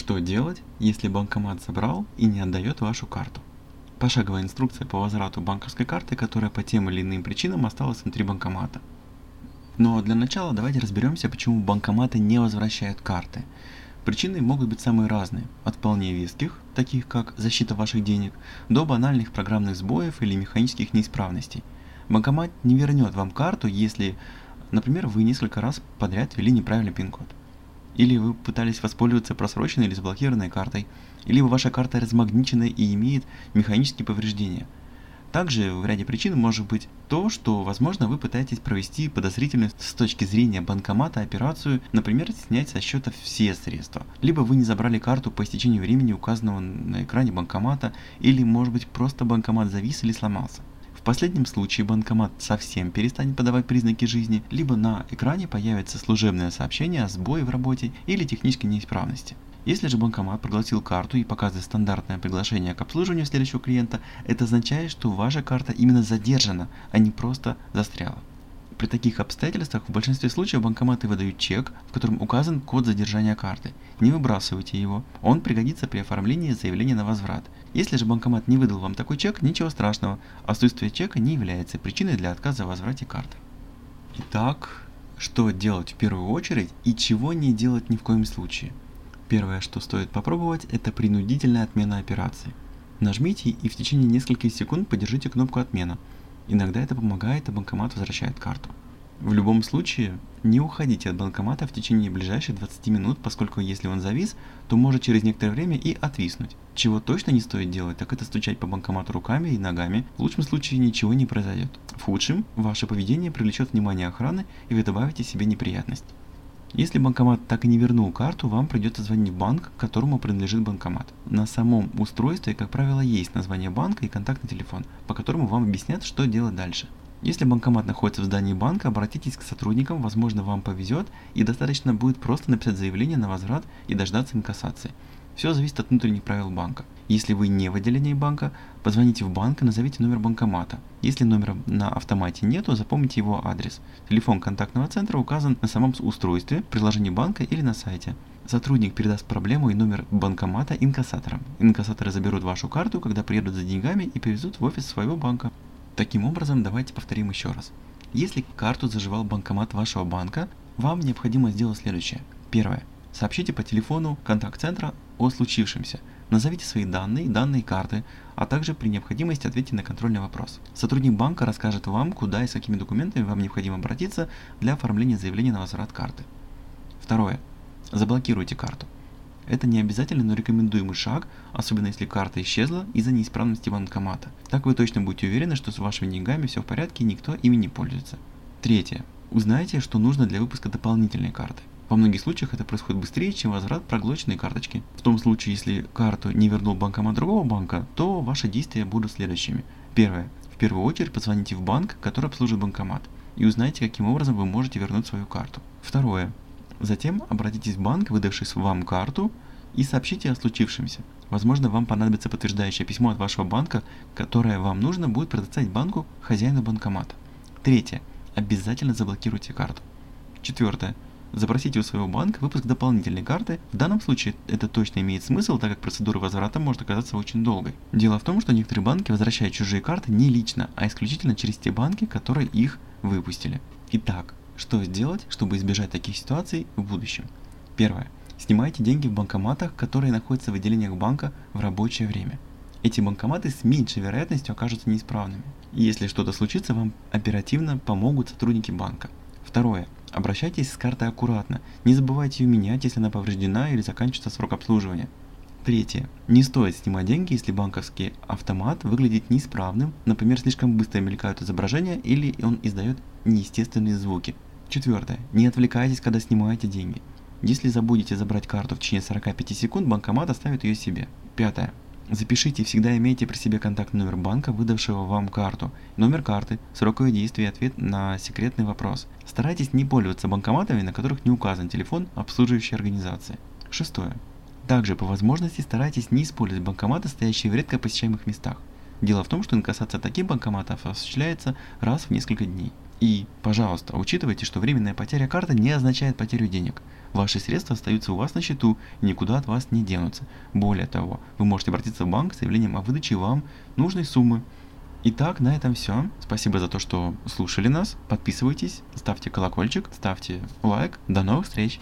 Что делать, если банкомат забрал и не отдает вашу карту? Пошаговая инструкция по возврату банковской карты, которая по тем или иным причинам осталась внутри банкомата. Но для начала давайте разберемся, почему банкоматы не возвращают карты. Причины могут быть самые разные, от вполне веских, таких как защита ваших денег, до банальных программных сбоев или механических неисправностей. Банкомат не вернет вам карту, если, например, вы несколько раз подряд ввели неправильный пин-код. Или вы пытались воспользоваться просроченной или заблокированной картой, или ваша карта размагничена и имеет механические повреждения – также в ряде причин может быть то, что, возможно, вы пытаетесь провести подозрительную с точки зрения банкомата операцию, например, снять со счета все средства. Либо вы не забрали карту по истечению времени, указанного на экране банкомата, или, может быть, просто банкомат завис или сломался. В последнем случае банкомат совсем перестанет подавать признаки жизни, либо на экране появится служебное сообщение о сбое в работе или технической неисправности. Если же банкомат проглотил карту и показывает стандартное приглашение к обслуживанию следующего клиента, это означает, что ваша карта именно задержана, а не просто застряла. При таких обстоятельствах в большинстве случаев банкоматы выдают чек, в котором указан код задержания карты. Не выбрасывайте его, он пригодится при оформлении заявления на возврат. Если же банкомат не выдал вам такой чек, ничего страшного, отсутствие чека не является причиной для отказа в возврате карты. Итак, что делать в первую очередь и чего не делать ни в коем случае – Первое, что стоит попробовать, это принудительная отмена операции. Нажмите и в течение нескольких секунд подержите кнопку «Отмена». Иногда это помогает, и банкомат возвращает карту. В любом случае, не уходите от банкомата в течение ближайших 20 минут, поскольку если он завис, то может через некоторое время и отвиснуть. Чего точно не стоит делать, так это стучать по банкомату руками и ногами. В лучшем случае ничего не произойдет. В худшем, ваше поведение привлечет внимание охраны и вы добавите себе неприятность. Если банкомат так и не вернул карту, вам придется звонить в банк, которому принадлежит банкомат. На самом устройстве, как правило, есть название банка и контактный телефон, по которому вам объяснят, что делать дальше. Если банкомат находится в здании банка, обратитесь к сотрудникам, возможно вам повезет и достаточно будет просто написать заявление на возврат и дождаться инкассации. Все зависит от внутренних правил банка. Если вы не в отделении банка, позвоните в банк и назовите номер банкомата. Если номера на автомате нету, запомните его адрес. Телефон контактного центра указан на самом устройстве, приложении банка или на сайте. Сотрудник передаст проблему и номер банкомата инкассаторам. Инкассаторы заберут вашу карту, когда приедут за деньгами и привезут в офис своего банка. Таким образом, давайте повторим еще раз. Если карту заживал банкомат вашего банка, вам необходимо сделать следующее. Первое. Сообщите по телефону контакт-центра о случившемся. Назовите свои данные, данные карты, а также при необходимости ответьте на контрольный вопрос. Сотрудник банка расскажет вам, куда и с какими документами вам необходимо обратиться для оформления заявления на возврат карты. Второе. Заблокируйте карту. Это не обязательный, но рекомендуемый шаг, особенно если карта исчезла из-за неисправности банкомата. Так вы точно будете уверены, что с вашими деньгами все в порядке и никто ими не пользуется. Третье. Узнайте, что нужно для выпуска дополнительной карты. Во многих случаях это происходит быстрее, чем возврат проглоченной карточки. В том случае, если карту не вернул банкомат другого банка, то ваши действия будут следующими. Первое. В первую очередь позвоните в банк, который обслуживает банкомат, и узнайте, каким образом вы можете вернуть свою карту. Второе. Затем обратитесь в банк, выдавший вам карту, и сообщите о случившемся. Возможно, вам понадобится подтверждающее письмо от вашего банка, которое вам нужно будет предоставить банку хозяину банкомата. Третье. Обязательно заблокируйте карту. Четвертое. Запросите у своего банка выпуск дополнительной карты. В данном случае это точно имеет смысл, так как процедура возврата может оказаться очень долгой. Дело в том, что некоторые банки возвращают чужие карты не лично, а исключительно через те банки, которые их выпустили. Итак, что сделать, чтобы избежать таких ситуаций в будущем? Первое. Снимайте деньги в банкоматах, которые находятся в отделениях банка в рабочее время. Эти банкоматы с меньшей вероятностью окажутся неисправными. Если что-то случится, вам оперативно помогут сотрудники банка. Второе. Обращайтесь с картой аккуратно. Не забывайте ее менять, если она повреждена или заканчивается срок обслуживания. Третье. Не стоит снимать деньги, если банковский автомат выглядит неисправным, например, слишком быстро мелькают изображения или он издает неестественные звуки. Четвертое. Не отвлекайтесь, когда снимаете деньги. Если забудете забрать карту в течение 45 секунд, банкомат оставит ее себе. Пятое. Запишите и всегда имейте при себе контактный номер банка, выдавшего вам карту, номер карты, срок ее действия и ответ на секретный вопрос. Старайтесь не пользоваться банкоматами, на которых не указан телефон обслуживающей организации. Шестое. Также по возможности старайтесь не использовать банкоматы, стоящие в редко посещаемых местах. Дело в том, что инкассация таких банкоматов осуществляется раз в несколько дней. И, пожалуйста, учитывайте, что временная потеря карты не означает потерю денег. Ваши средства остаются у вас на счету и никуда от вас не денутся. Более того, вы можете обратиться в банк с заявлением о выдаче вам нужной суммы. Итак, на этом все. Спасибо за то, что слушали нас. Подписывайтесь, ставьте колокольчик, ставьте лайк. До новых встреч!